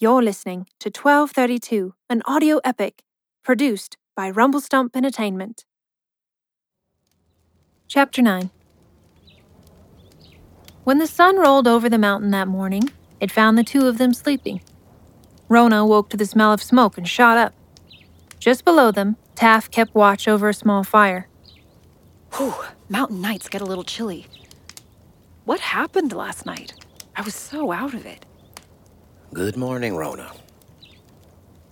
You're listening to 1232, an audio epic produced by RumbleStump Entertainment. Chapter 9 When the sun rolled over the mountain that morning, it found the two of them sleeping. Rhona woke to the smell of smoke and shot up. Just below them, Taff kept watch over a small fire. Whew, mountain nights get a little chilly. What happened last night? I was so out of it. Good morning, Rhona.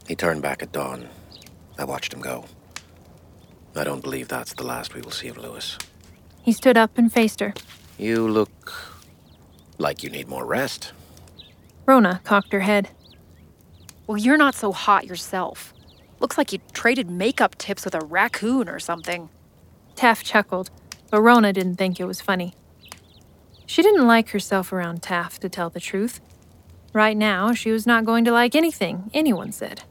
He turned back at dawn. I watched him go. I don't believe that's the last we will see of Lewis. He stood up and faced her. You look like you need more rest. Rhona cocked her head. Well, you're not so hot yourself. Looks like you traded makeup tips with a raccoon or something. Taff chuckled, but Rhona didn't think it was funny. She didn't like herself around Taff, to tell the truth. Right now, she was not going to like anything anyone said.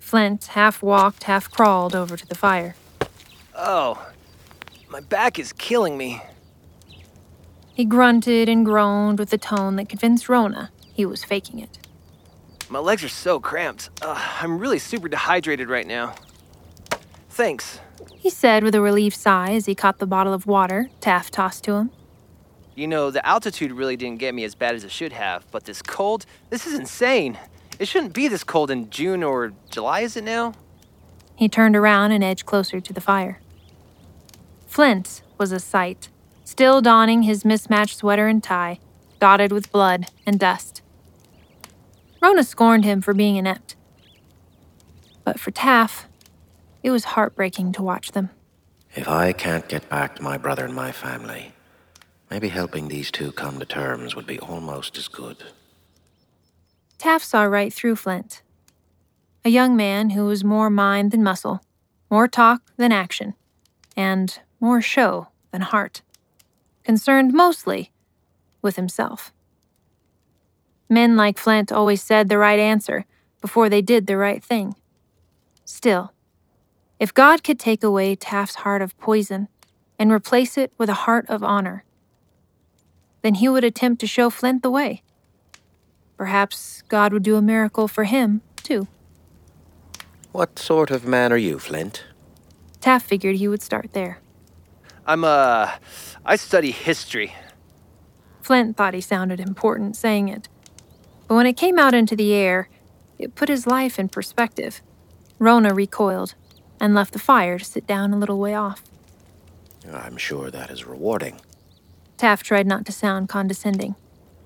Flint half walked, half crawled over to the fire. Oh, my back is killing me. He grunted and groaned with a tone that convinced Rhona he was faking it. My legs are so cramped. Ugh, I'm really super dehydrated right now. Thanks. He said with a relieved sigh as he caught the bottle of water Taff tossed to him. You know, the altitude really didn't get me as bad as it should have, but this cold, this is insane. It shouldn't be this cold in June or July, is it now? He turned around and edged closer to the fire. Flint was a sight, still donning his mismatched sweater and tie, dotted with blood and dust. Rhona scorned him for being inept. But for Taff, it was heartbreaking to watch them. If I can't get back to my brother and my family, maybe helping these two come to terms would be almost as good. Taff saw right through Flint. A young man who was more mind than muscle, more talk than action, and more show than heart, concerned mostly with himself. Men like Flint always said the right answer before they did the right thing. Still, if God could take away Taff's heart of poison and replace it with a heart of honor, then he would attempt to show Flint the way. Perhaps God would do a miracle for him, too. What sort of man are you, Flint? Taff figured he would start there. I'm, uh, I study history. Flint thought he sounded important saying it. But when it came out into the air, it put his life in perspective. Rhona recoiled and left the fire to sit down a little way off. I'm sure that is rewarding. Taff tried not to sound condescending.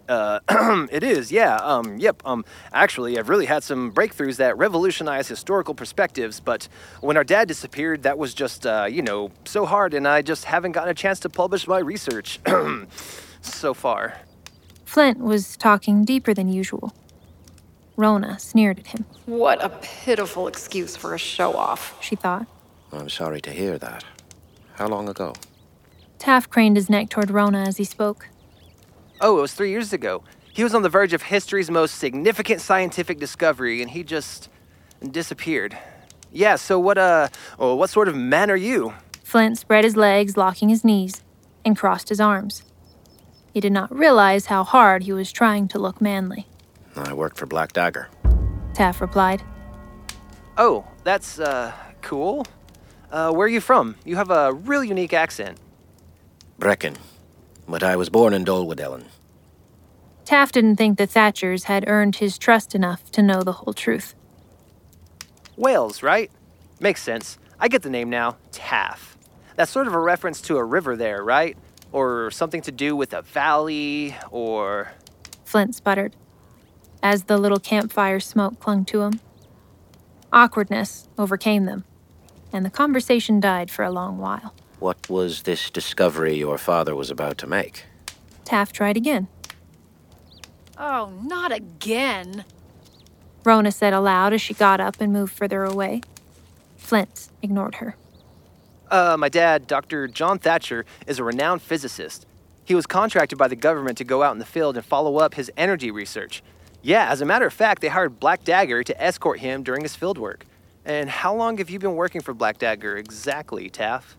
Uh, it is, yeah. Um, yep. Um, actually, I've really had some breakthroughs that revolutionize historical perspectives. But when our dad disappeared, that was just, uh, you know, so hard, and I just haven't gotten a chance to publish my research so far. Flint was talking deeper than usual. Rhona sneered at him. What a pitiful excuse for a show off. She thought. I'm sorry to hear that. How long ago? Taff craned his neck toward Rhona as he spoke. Oh, it was three years ago. He was on the verge of history's most significant scientific discovery, and he just disappeared. Yeah. So what? Uh, oh, what sort of man are you? Flint spread his legs, locking his knees, and crossed his arms. He did not realize how hard he was trying to look manly. I work for Black Dagger. Taff replied. Oh, that's uh cool. Uh, where are you from? You have a real unique accent. Brecon. But I was born in Dolwyddelan. Taff didn't think the Thatchers had earned his trust enough to know the whole truth. Wales, right? Makes sense. I get the name now. Taff. That's sort of a reference to a river there, right? Or something to do with a valley, or. Flint sputtered, as the little campfire smoke clung to him. Awkwardness overcame them, and the conversation died for a long while. What was this discovery your father was about to make? Taff tried again. Oh, not again. Rhona said aloud as she got up and moved further away. Flint ignored her. Uh, my dad, Dr. John Thatcher, is a renowned physicist. He was contracted by the government to go out in the field and follow up his energy research. Yeah, as a matter of fact, they hired Black Dagger to escort him during his field work. And how long have you been working for Black Dagger exactly, Taff?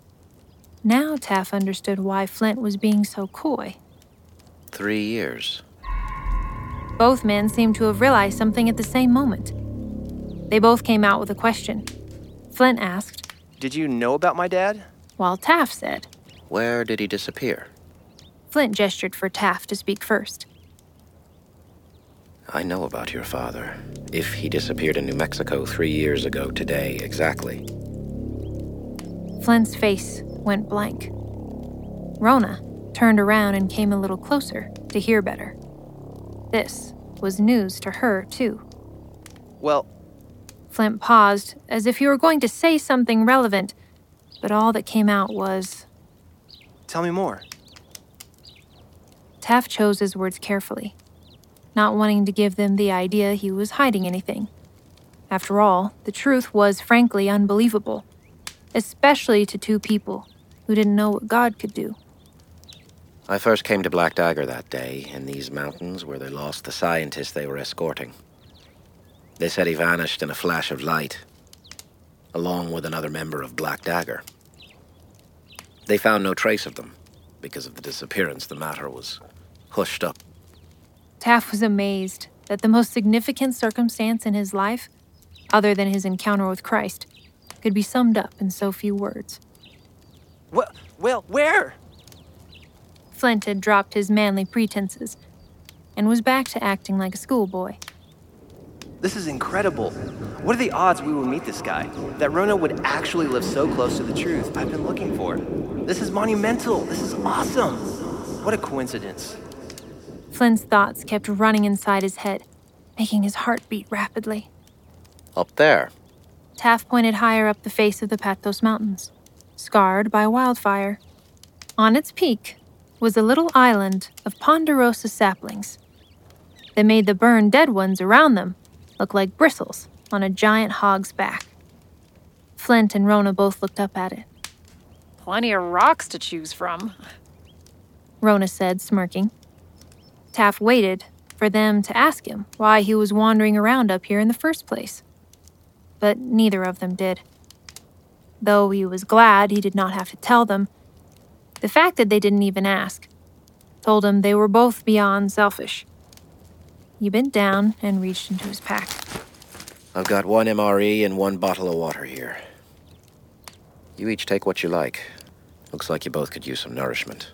Now Taff understood why Flint was being so coy. Three years. Both men seemed to have realized something at the same moment. They both came out with a question. Flint asked, Did you know about my dad? while Taff said, Where did he disappear? Flint gestured for Taff to speak first. I know about your father. If he disappeared in New Mexico three years ago today, exactly. Flint's face went blank. Rhona turned around and came a little closer to hear better. This was news to her, too. Well, Flint paused, as if he were going to say something relevant, but all that came out was tell me more. Taff chose his words carefully, not wanting to give them the idea he was hiding anything. After all, the truth was frankly unbelievable, especially to two people who didn't know what God could do. I first came to Black Dagger that day in these mountains where they lost the scientist they were escorting. They said he vanished in a flash of light, along with another member of Black Dagger. They found no trace of them. Because of the disappearance, the matter was hushed up. Taff was amazed that the most significant circumstance in his life, other than his encounter with Christ, could be summed up in so few words. Well, well, where? Flint had dropped his manly pretenses and was back to acting like a schoolboy. This is incredible. What are the odds we will meet this guy? That Rhona would actually live so close to the truth I've been looking for. This is monumental. This is awesome. What a coincidence. Flint's thoughts kept running inside his head, making his heart beat rapidly. Up there. Taff pointed higher up the face of the Patos Mountains, scarred by wildfire. On its peak was a little island of ponderosa saplings that made the burned dead ones around them look like bristles on a giant hog's back. Flint and Rhona both looked up at it. Plenty of rocks to choose from. Rhona said, smirking. Taff waited for them to ask him why he was wandering around up here in the first place. But neither of them did. Though he was glad he did not have to tell them, the fact that they didn't even ask told him they were both beyond selfish. He bent down and reached into his pack. I've got one MRE and one bottle of water here. You each take what you like. Looks like you both could use some nourishment.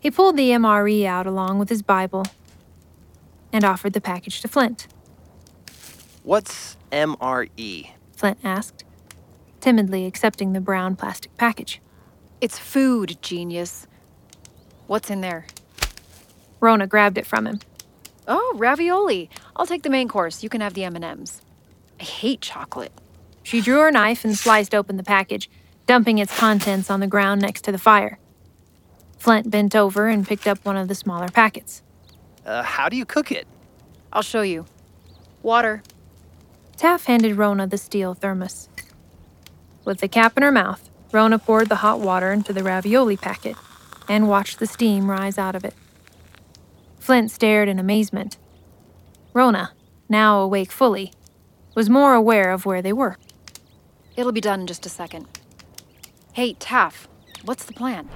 He pulled the MRE out along with his Bible and offered the package to Flint. What's MRE? Flint asked, timidly accepting the brown plastic package. It's food, genius. What's in there? Rhona grabbed it from him. Oh, ravioli. I'll take the main course. You can have the M&Ms. I hate chocolate. She drew her knife and sliced open the package, dumping its contents on the ground next to the fire. Flint bent over and picked up one of the smaller packets. Uh, how do you cook it? I'll show you. Water. Taff handed Rhona the steel thermos. With the cap in her mouth, Rhona poured the hot water into the ravioli packet and watched the steam rise out of it. Flint stared in amazement. Rhona, now awake fully, was more aware of where they were. It'll be done in just a second. Hey, Taff, what's the plan?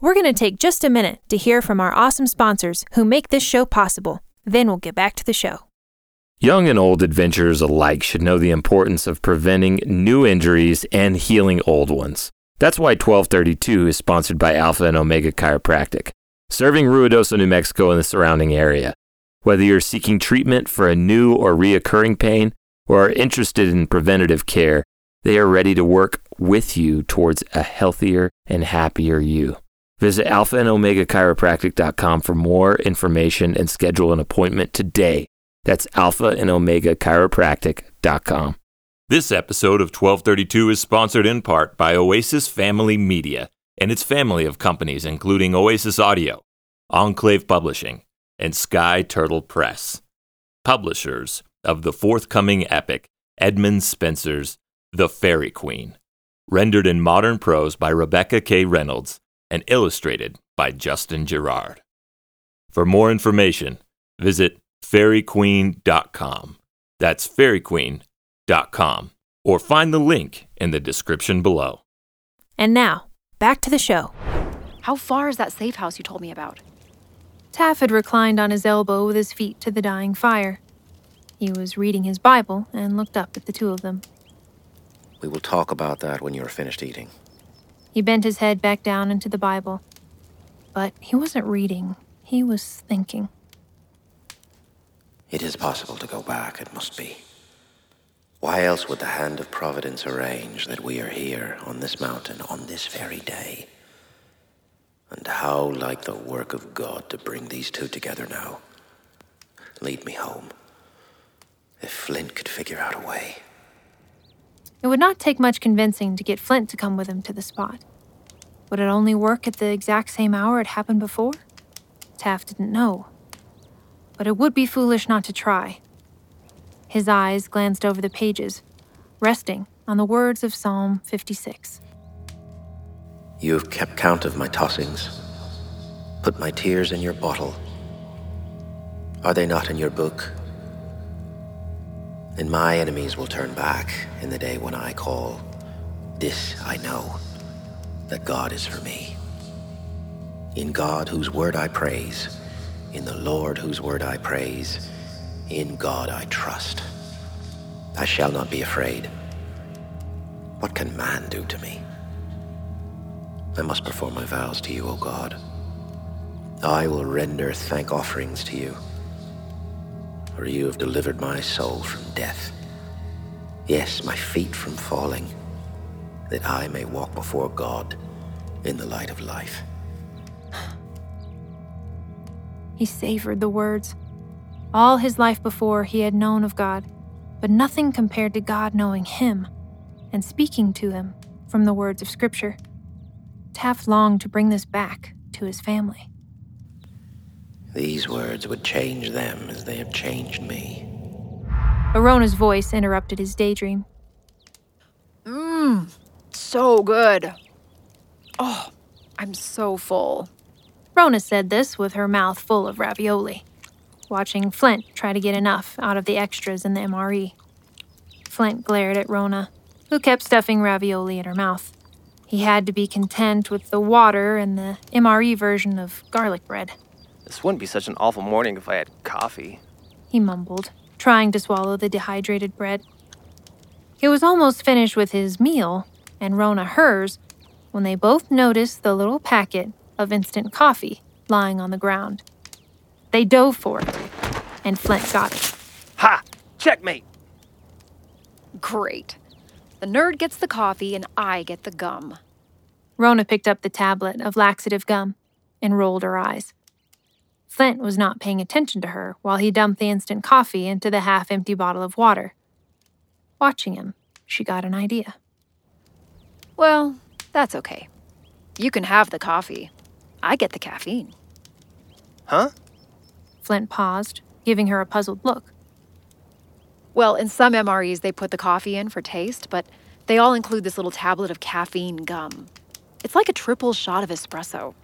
We're going to take just a minute to hear from our awesome sponsors who make this show possible. Then we'll get back to the show. Young and old adventurers alike should know the importance of preventing new injuries and healing old ones. That's why 1232 is sponsored by Alpha and Omega Chiropractic, serving Ruidoso, New Mexico and the surrounding area. Whether you're seeking treatment for a new or reoccurring pain or are interested in preventative care, they are ready to work with you towards a healthier and happier you. Visit alpha and omega chiropractic.com for more information and schedule an appointment today. That's alpha and omega chiropractic.com. This episode of 1232 is sponsored in part by Oasis Family Media and its family of companies, including Oasis Audio, Enclave Publishing, and Sky Turtle Press. Publishers of the forthcoming epic Edmund Spenser's The Faerie Queene, rendered in modern prose by Rebecca K. Reynolds and illustrated by Justin Gerard. For more information, visit faeriequeene.com. That's faeriequeene.com. Or find the link in the description below. And now, back to the show. How far is that safe house you told me about? Taff had reclined on his elbow with his feet to the dying fire. He was reading his Bible and looked up at the two of them. We will talk about that when you are finished eating. He bent his head back down into the Bible. But he wasn't reading, he was thinking. It is possible to go back, it must be. Why else would the hand of Providence arrange that we are here on this mountain on this very day? And how like the work of God to bring these two together now. Lead me home. If Flint could figure out a way. It would not take much convincing to get Flint to come with him to the spot. Would it only work at the exact same hour it happened before? Taff didn't know. But it would be foolish not to try. His eyes glanced over the pages, resting on the words of Psalm 56. You have kept count of my tossings, put my tears in your bottle. Are they not in your book? And my enemies will turn back in the day when I call. This I know, that God is for me. In God, whose word I praise, in the Lord, whose word I praise, in God I trust. I shall not be afraid. What can man do to me? I must perform my vows to you, O God. I will render thank offerings to you, for you have delivered my soul from death. Yes, my feet from falling, that I may walk before God in the light of life. He savored the words. All his life before, he had known of God, but nothing compared to God knowing him and speaking to him from the words of Scripture. Taff longed to bring this back to his family. These words would change them as they have changed me. Rhona's voice interrupted his daydream. Mmm, so good. Oh, I'm so full. Rhona said this with her mouth full of ravioli, watching Flint try to get enough out of the extras in the MRE. Flint glared at Rhona, who kept stuffing ravioli in her mouth. He had to be content with the water and the MRE version of garlic bread. This wouldn't be such an awful morning if I had coffee. He mumbled, trying to swallow the dehydrated bread. He was almost finished with his meal, and Rhona hers, when they both noticed the little packet of instant coffee lying on the ground. They dove for it, and Flint got it. Ha! Checkmate! Great. The nerd gets the coffee and I get the gum. Rhona picked up the tablet of laxative gum and rolled her eyes. Flint was not paying attention to her while he dumped the instant coffee into the half empty bottle of water. Watching him, she got an idea. Well, that's okay. You can have the coffee. I get the caffeine. Huh? Flint paused, giving her a puzzled look. Well, in some MREs, they put the coffee in for taste, but they all include this little tablet of caffeine gum. It's like a triple shot of espresso.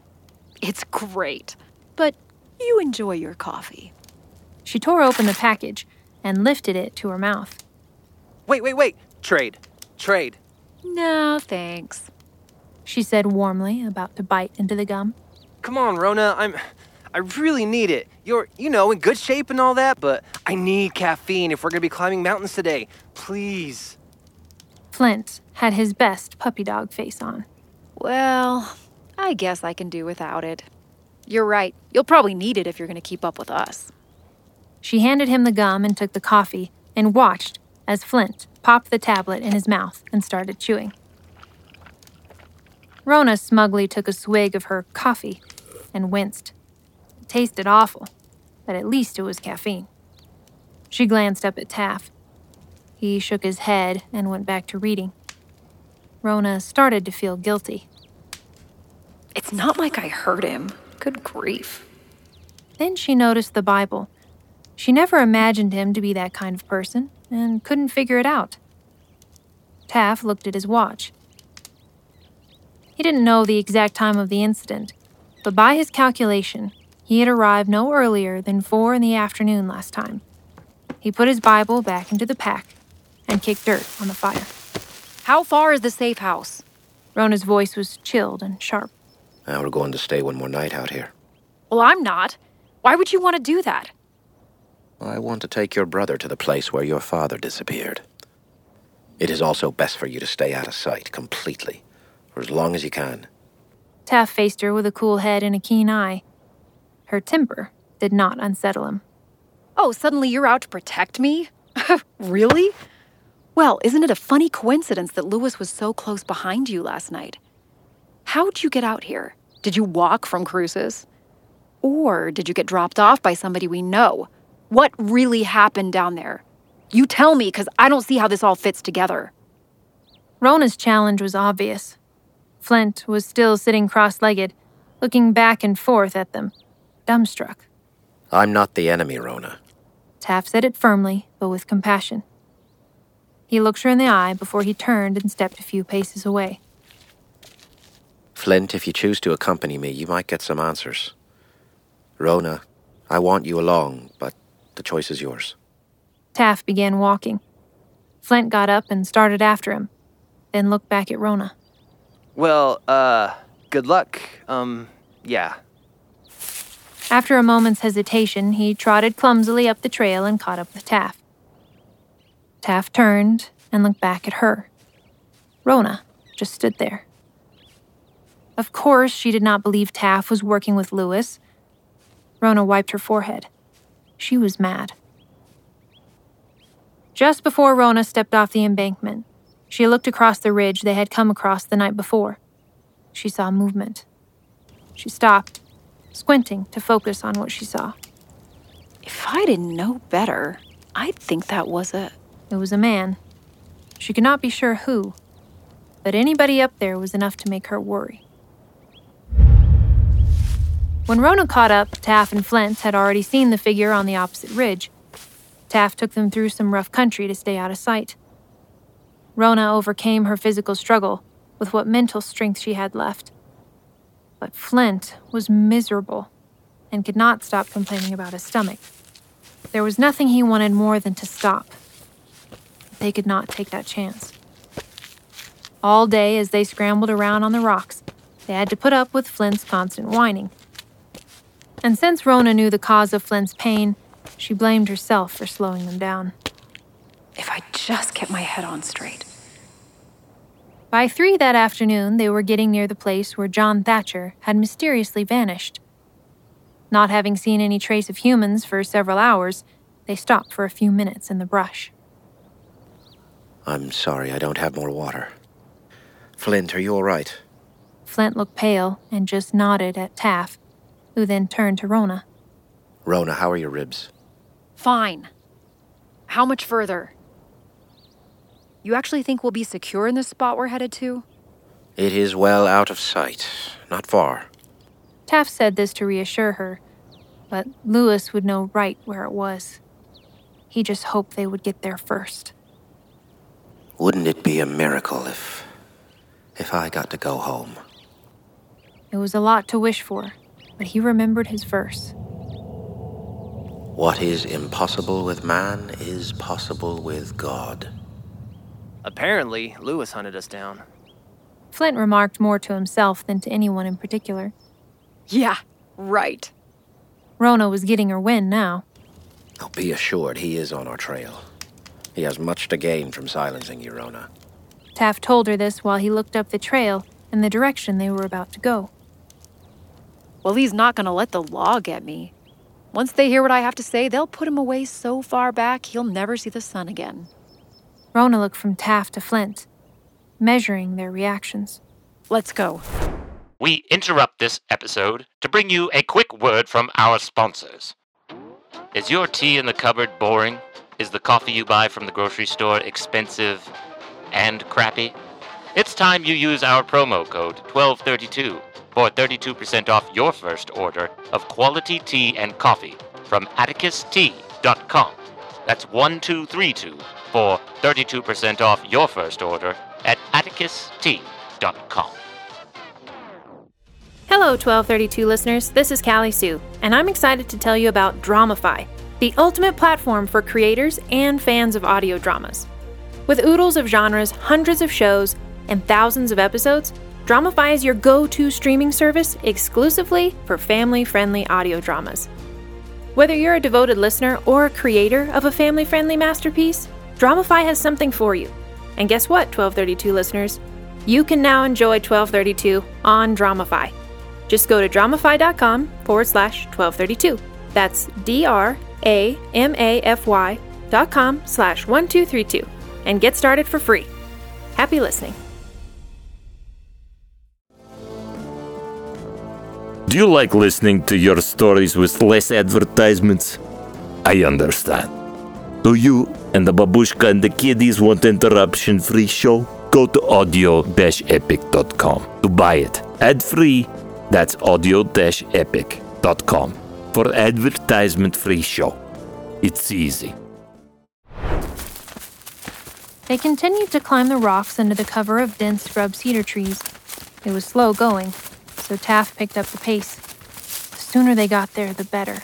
It's great, but you enjoy your coffee. She tore open the package and lifted it to her mouth. Wait, wait, wait! Trade. Trade. No, thanks. She said warmly, about to bite into the gum. Come on, Rhona. I'm. I really need it. You're, you know, in good shape and all that, but I need caffeine if we're gonna be climbing mountains today. Please. Flint had his best puppy dog face on. Well, I guess I can do without it. You're right. You'll probably need it if you're going to keep up with us. She handed him the gum and took the coffee and watched as Flint popped the tablet in his mouth and started chewing. Rhona smugly took a swig of her coffee and winced. It tasted awful, but at least it was caffeine. She glanced up at Taff. He shook his head and went back to reading. Rhona started to feel guilty. It's not like I hurt him. Good grief. Then she noticed the Bible. She never imagined him to be that kind of person and couldn't figure it out. Taff looked at his watch. He didn't know the exact time of the incident, but by his calculation, he had arrived no earlier than four in the afternoon last time. He put his Bible back into the pack and kicked dirt on the fire. How far is the safe house? Rhona's voice was chilled and sharp. Now we're going to stay one more night out here. Well, I'm not. Why would you want to do that? I want to take your brother to the place where your father disappeared. It is also best for you to stay out of sight completely, for as long as you can. Taff faced her with a cool head and a keen eye. Her temper did not unsettle him. Oh, suddenly you're out to protect me? really? Well, isn't it a funny coincidence that Lewis was so close behind you last night? How'd you get out here? Did you walk from Cruces? Or did you get dropped off by somebody we know? What really happened down there? You tell me, because I don't see how this all fits together. Rhona's challenge was obvious. Flint was still sitting cross legged, looking back and forth at them, dumbstruck. I'm not the enemy, Rhona. Taff said it firmly, but with compassion. He looked her in the eye before he turned and stepped a few paces away. Flint, if you choose to accompany me, you might get some answers. Rhona, I want you along, but the choice is yours. Taff began walking. Flint got up and started after him, then looked back at Rhona. Well, uh, good luck. Um, yeah. After a moment's hesitation, he trotted clumsily up the trail and caught up with Taff. Taff turned and looked back at her. Rhona just stood there. Of course, she did not believe Taff was working with Lewis. Rhona wiped her forehead. She was mad. Just before Rhona stepped off the embankment, she looked across the ridge they had come across the night before. She saw movement. She stopped, squinting to focus on what she saw. If I didn't know better, I'd think that was a. It was a man. She could not be sure who, but anybody up there was enough to make her worry. When Rhona caught up, Taff and Flint had already seen the figure on the opposite ridge. Taff took them through some rough country to stay out of sight. Rhona overcame her physical struggle with what mental strength she had left. But Flint was miserable and could not stop complaining about his stomach. There was nothing he wanted more than to stop. They could not take that chance. All day, as they scrambled around on the rocks, they had to put up with Flint's constant whining. And since Rhona knew the cause of Flint's pain, she blamed herself for slowing them down. If I just kept my head on straight. By three that afternoon, they were getting near the place where John Thatcher had mysteriously vanished. Not having seen any trace of humans for several hours, they stopped for a few minutes in the brush. I'm sorry, I don't have more water. Flint, are you all right? Flint looked pale and just nodded at Taff, who then turned to Rhona. Rhona, how are your ribs? Fine. How much further? You actually think we'll be secure in this spot we're headed to? It is well out of sight. Not far. Taff said this to reassure her, but Lewis would know right where it was. He just hoped they would get there first. Wouldn't it be a miracle if. if I got to go home? It was a lot to wish for, but he remembered his verse. What is impossible with man is possible with God. Apparently, Lewis hunted us down. Flint remarked more to himself than to anyone in particular. Yeah, right. Rhona was getting her wind now. Oh, be assured he is on our trail. He has much to gain from silencing you, Rhona. Taff told her this while he looked up the trail and the direction they were about to go. Well, he's not going to let the law get me. Once they hear what I have to say, they'll put him away so far back he'll never see the sun again. Rhona looked from Taff to Flint, measuring their reactions. Let's go. We interrupt this episode to bring you a quick word from our sponsors. Is your tea in the cupboard boring? Is the coffee you buy from the grocery store expensive and crappy? It's time you use our promo code 1232 for 32% off your first order of quality tea and coffee from atticustea.com. That's 1232 for 32% off your first order at atticustea.com. Hello, 1232 listeners. This is Callie Sioux, and I'm excited to tell you about Dramify, the ultimate platform for creators and fans of audio dramas. With oodles of genres, hundreds of shows, and thousands of episodes, Dramify is your go to streaming service exclusively for family friendly audio dramas. Whether you're a devoted listener or a creator of a family friendly masterpiece, Dramify has something for you. And guess what, 1232 listeners? You can now enjoy 1232 on Dramify. Just go to dramify.com forward slash 1232. That's D R A M A F Y dot com slash 1232 and get started for free. Happy listening. Do you like listening to your stories with less advertisements? I understand. Do you and the babushka and the kiddies want interruption free show? Go to audio-epic.com to buy it. Ad free, that's audio-epic.com for advertisement free show. It's easy. They continued to climb the rocks under the cover of dense scrub cedar trees. It was slow going, so Taff picked up the pace. The sooner they got there, the better.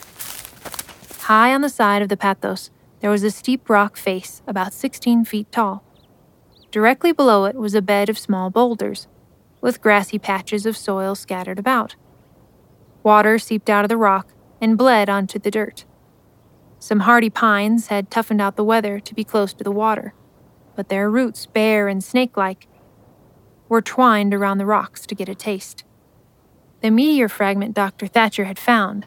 High on the side of the Patos, there was a steep rock face about 16 feet tall. Directly below it was a bed of small boulders, with grassy patches of soil scattered about. Water seeped out of the rock and bled onto the dirt. Some hardy pines had toughened out the weather to be close to the water, but their roots, bare and snake like, were twined around the rocks to get a taste. The meteor fragment Dr. Thatcher had found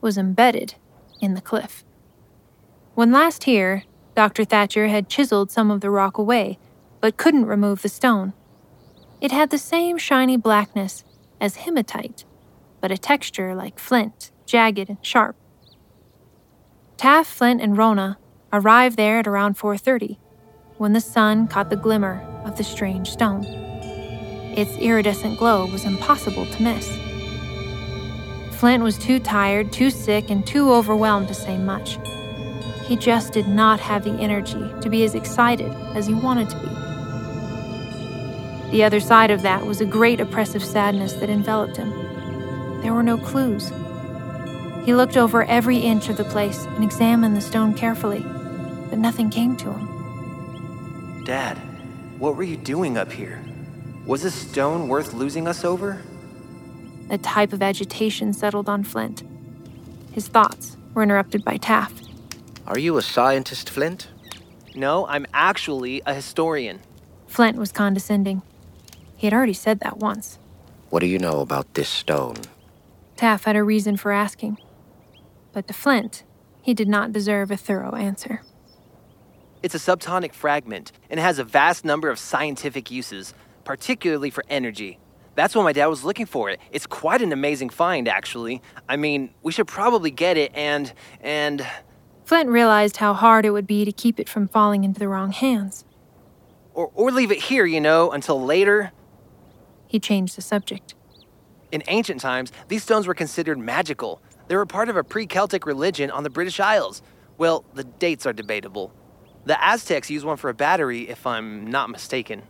was embedded in the cliff. When last here, Dr. Thatcher had chiseled some of the rock away, but couldn't remove the stone. It had the same shiny blackness as hematite, but a texture like flint, jagged and sharp. Taff, Flint, and Rhona arrived there at around 4:30, when the sun caught the glimmer of the strange stone. Its iridescent glow was impossible to miss. Flint was too tired, too sick, and too overwhelmed to say much. He just did not have the energy to be as excited as he wanted to be. The other side of that was a great oppressive sadness that enveloped him. There were no clues. He looked over every inch of the place and examined the stone carefully, but nothing came to him. Dad, what were you doing up here? Was this stone worth losing us over? A type of agitation settled on Flint. His thoughts were interrupted by Taff. Are you a scientist, Flint? No, I'm actually a historian. Flint was condescending. He had already said that once. What do you know about this stone? Taff had a reason for asking. But to Flint, he did not deserve a thorough answer. It's a subtonic fragment and has a vast number of scientific uses, particularly for energy. That's why my dad was looking for. It. It's quite an amazing find, actually. I mean, we should probably get it and and Flint realized how hard it would be to keep it from falling into the wrong hands. or or leave it here, you know, until later. He changed the subject. In ancient times, these stones were considered magical. They were part of a pre-Celtic religion on the British Isles. Well, the dates are debatable. The Aztecs used one for a battery, if I'm not mistaken.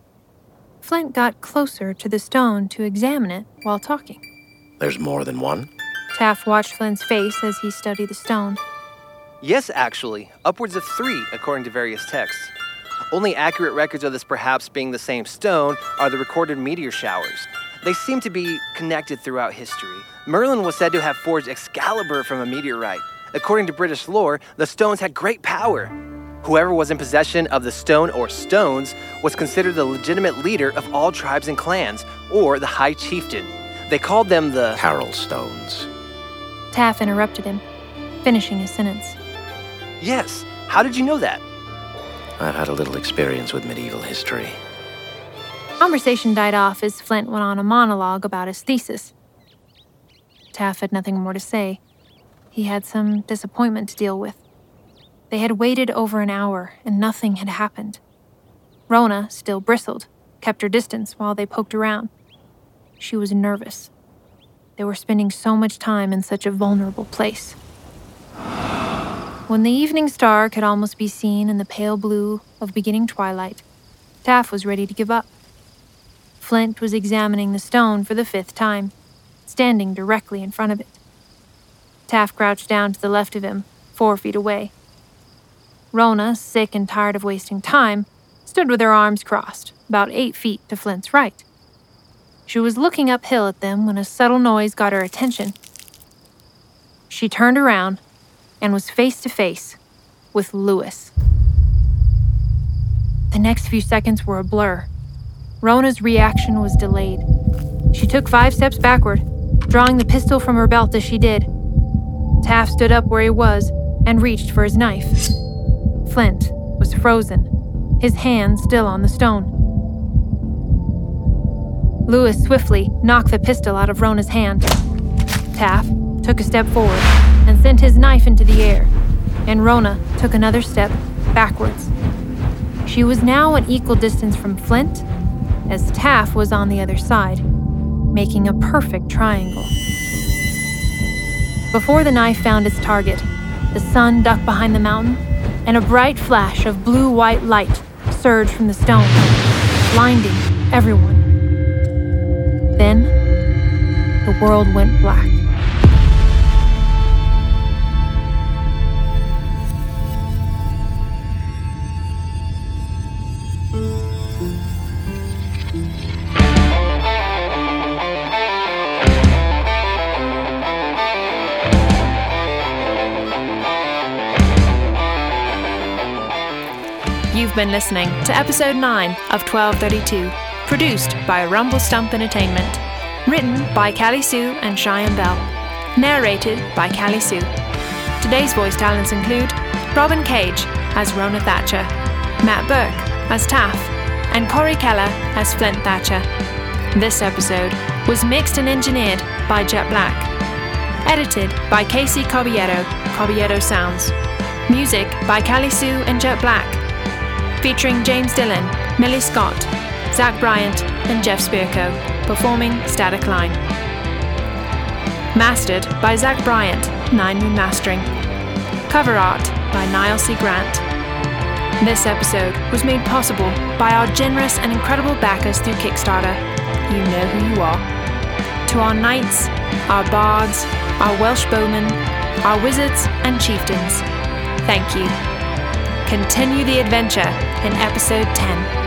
Flint got closer to the stone to examine it while talking. There's more than one? Taff watched Flint's face as he studied the stone. Yes, actually, upwards of three, according to various texts. Only accurate records of this perhaps being the same stone are the recorded meteor showers. They seem to be connected throughout history. Merlin was said to have forged Excalibur from a meteorite. According to British lore, the stones had great power. Whoever was in possession of the stone or stones was considered the legitimate leader of all tribes and clans, or the high chieftain. They called them the. Carril stones. Taff interrupted him, finishing his sentence. Yes, how did you know that? I've had a little experience with medieval history. Conversation died off as Flint went on a monologue about his thesis. Taff had nothing more to say. He had some disappointment to deal with. They had waited over an hour and nothing had happened. Rhona still bristled, kept her distance while they poked around. She was nervous. They were spending so much time in such a vulnerable place. When the evening star could almost be seen in the pale blue of beginning twilight, Taff was ready to give up. Flint was examining the stone for the fifth time, standing directly in front of it. Taff crouched down to the left of him, four feet away. Rhona, sick and tired of wasting time, stood with her arms crossed, about eight feet to Flint's right. She was looking uphill at them when a subtle noise got her attention. She turned around and was face to face with Lewis. The next few seconds were a blur. Rhona's reaction was delayed. She took five steps backward, drawing the pistol from her belt as she did. Taff stood up where he was and reached for his knife. Flint was frozen, his hand still on the stone. Lewis swiftly knocked the pistol out of Rhona's hand. Taff took a step forward and sent his knife into the air, and Rhona took another step backwards. She was now an equal distance from Flint, as Taff was on the other side, making a perfect triangle. Before the knife found its target, the sun ducked behind the mountain, and a bright flash of blue white light surged from the stone, blinding everyone. Then, the world went black. You've been listening to episode 9 of 1232, produced by RumbleStump Entertainment. Written by Callie Sioux and Cheyenne Belle. Narrated by Callie Sioux. Today's voice talents include Robyn Cage as Rhona Thatcher, Matt Burke as Taff, and Corey Keller as Flint Thatcher. This episode was mixed and engineered by Jhett Black. Edited by KC Caballero, Caballero Sounds. Music by Callie Sioux and Jhett Black featuring James Dillion, Millie Scott, Zac Bryant, and Jeff Spirko, performing Static Line. Mastered by Zac Bryant, Nine Moon Mastering. Cover art by Niall C. Grant. This episode was made possible by our generous and incredible backers through Kickstarter. You know who you are. To our knights, our bards, our Welsh bowmen, our wizards, and chieftains, thank you. Continue the adventure in episode 10.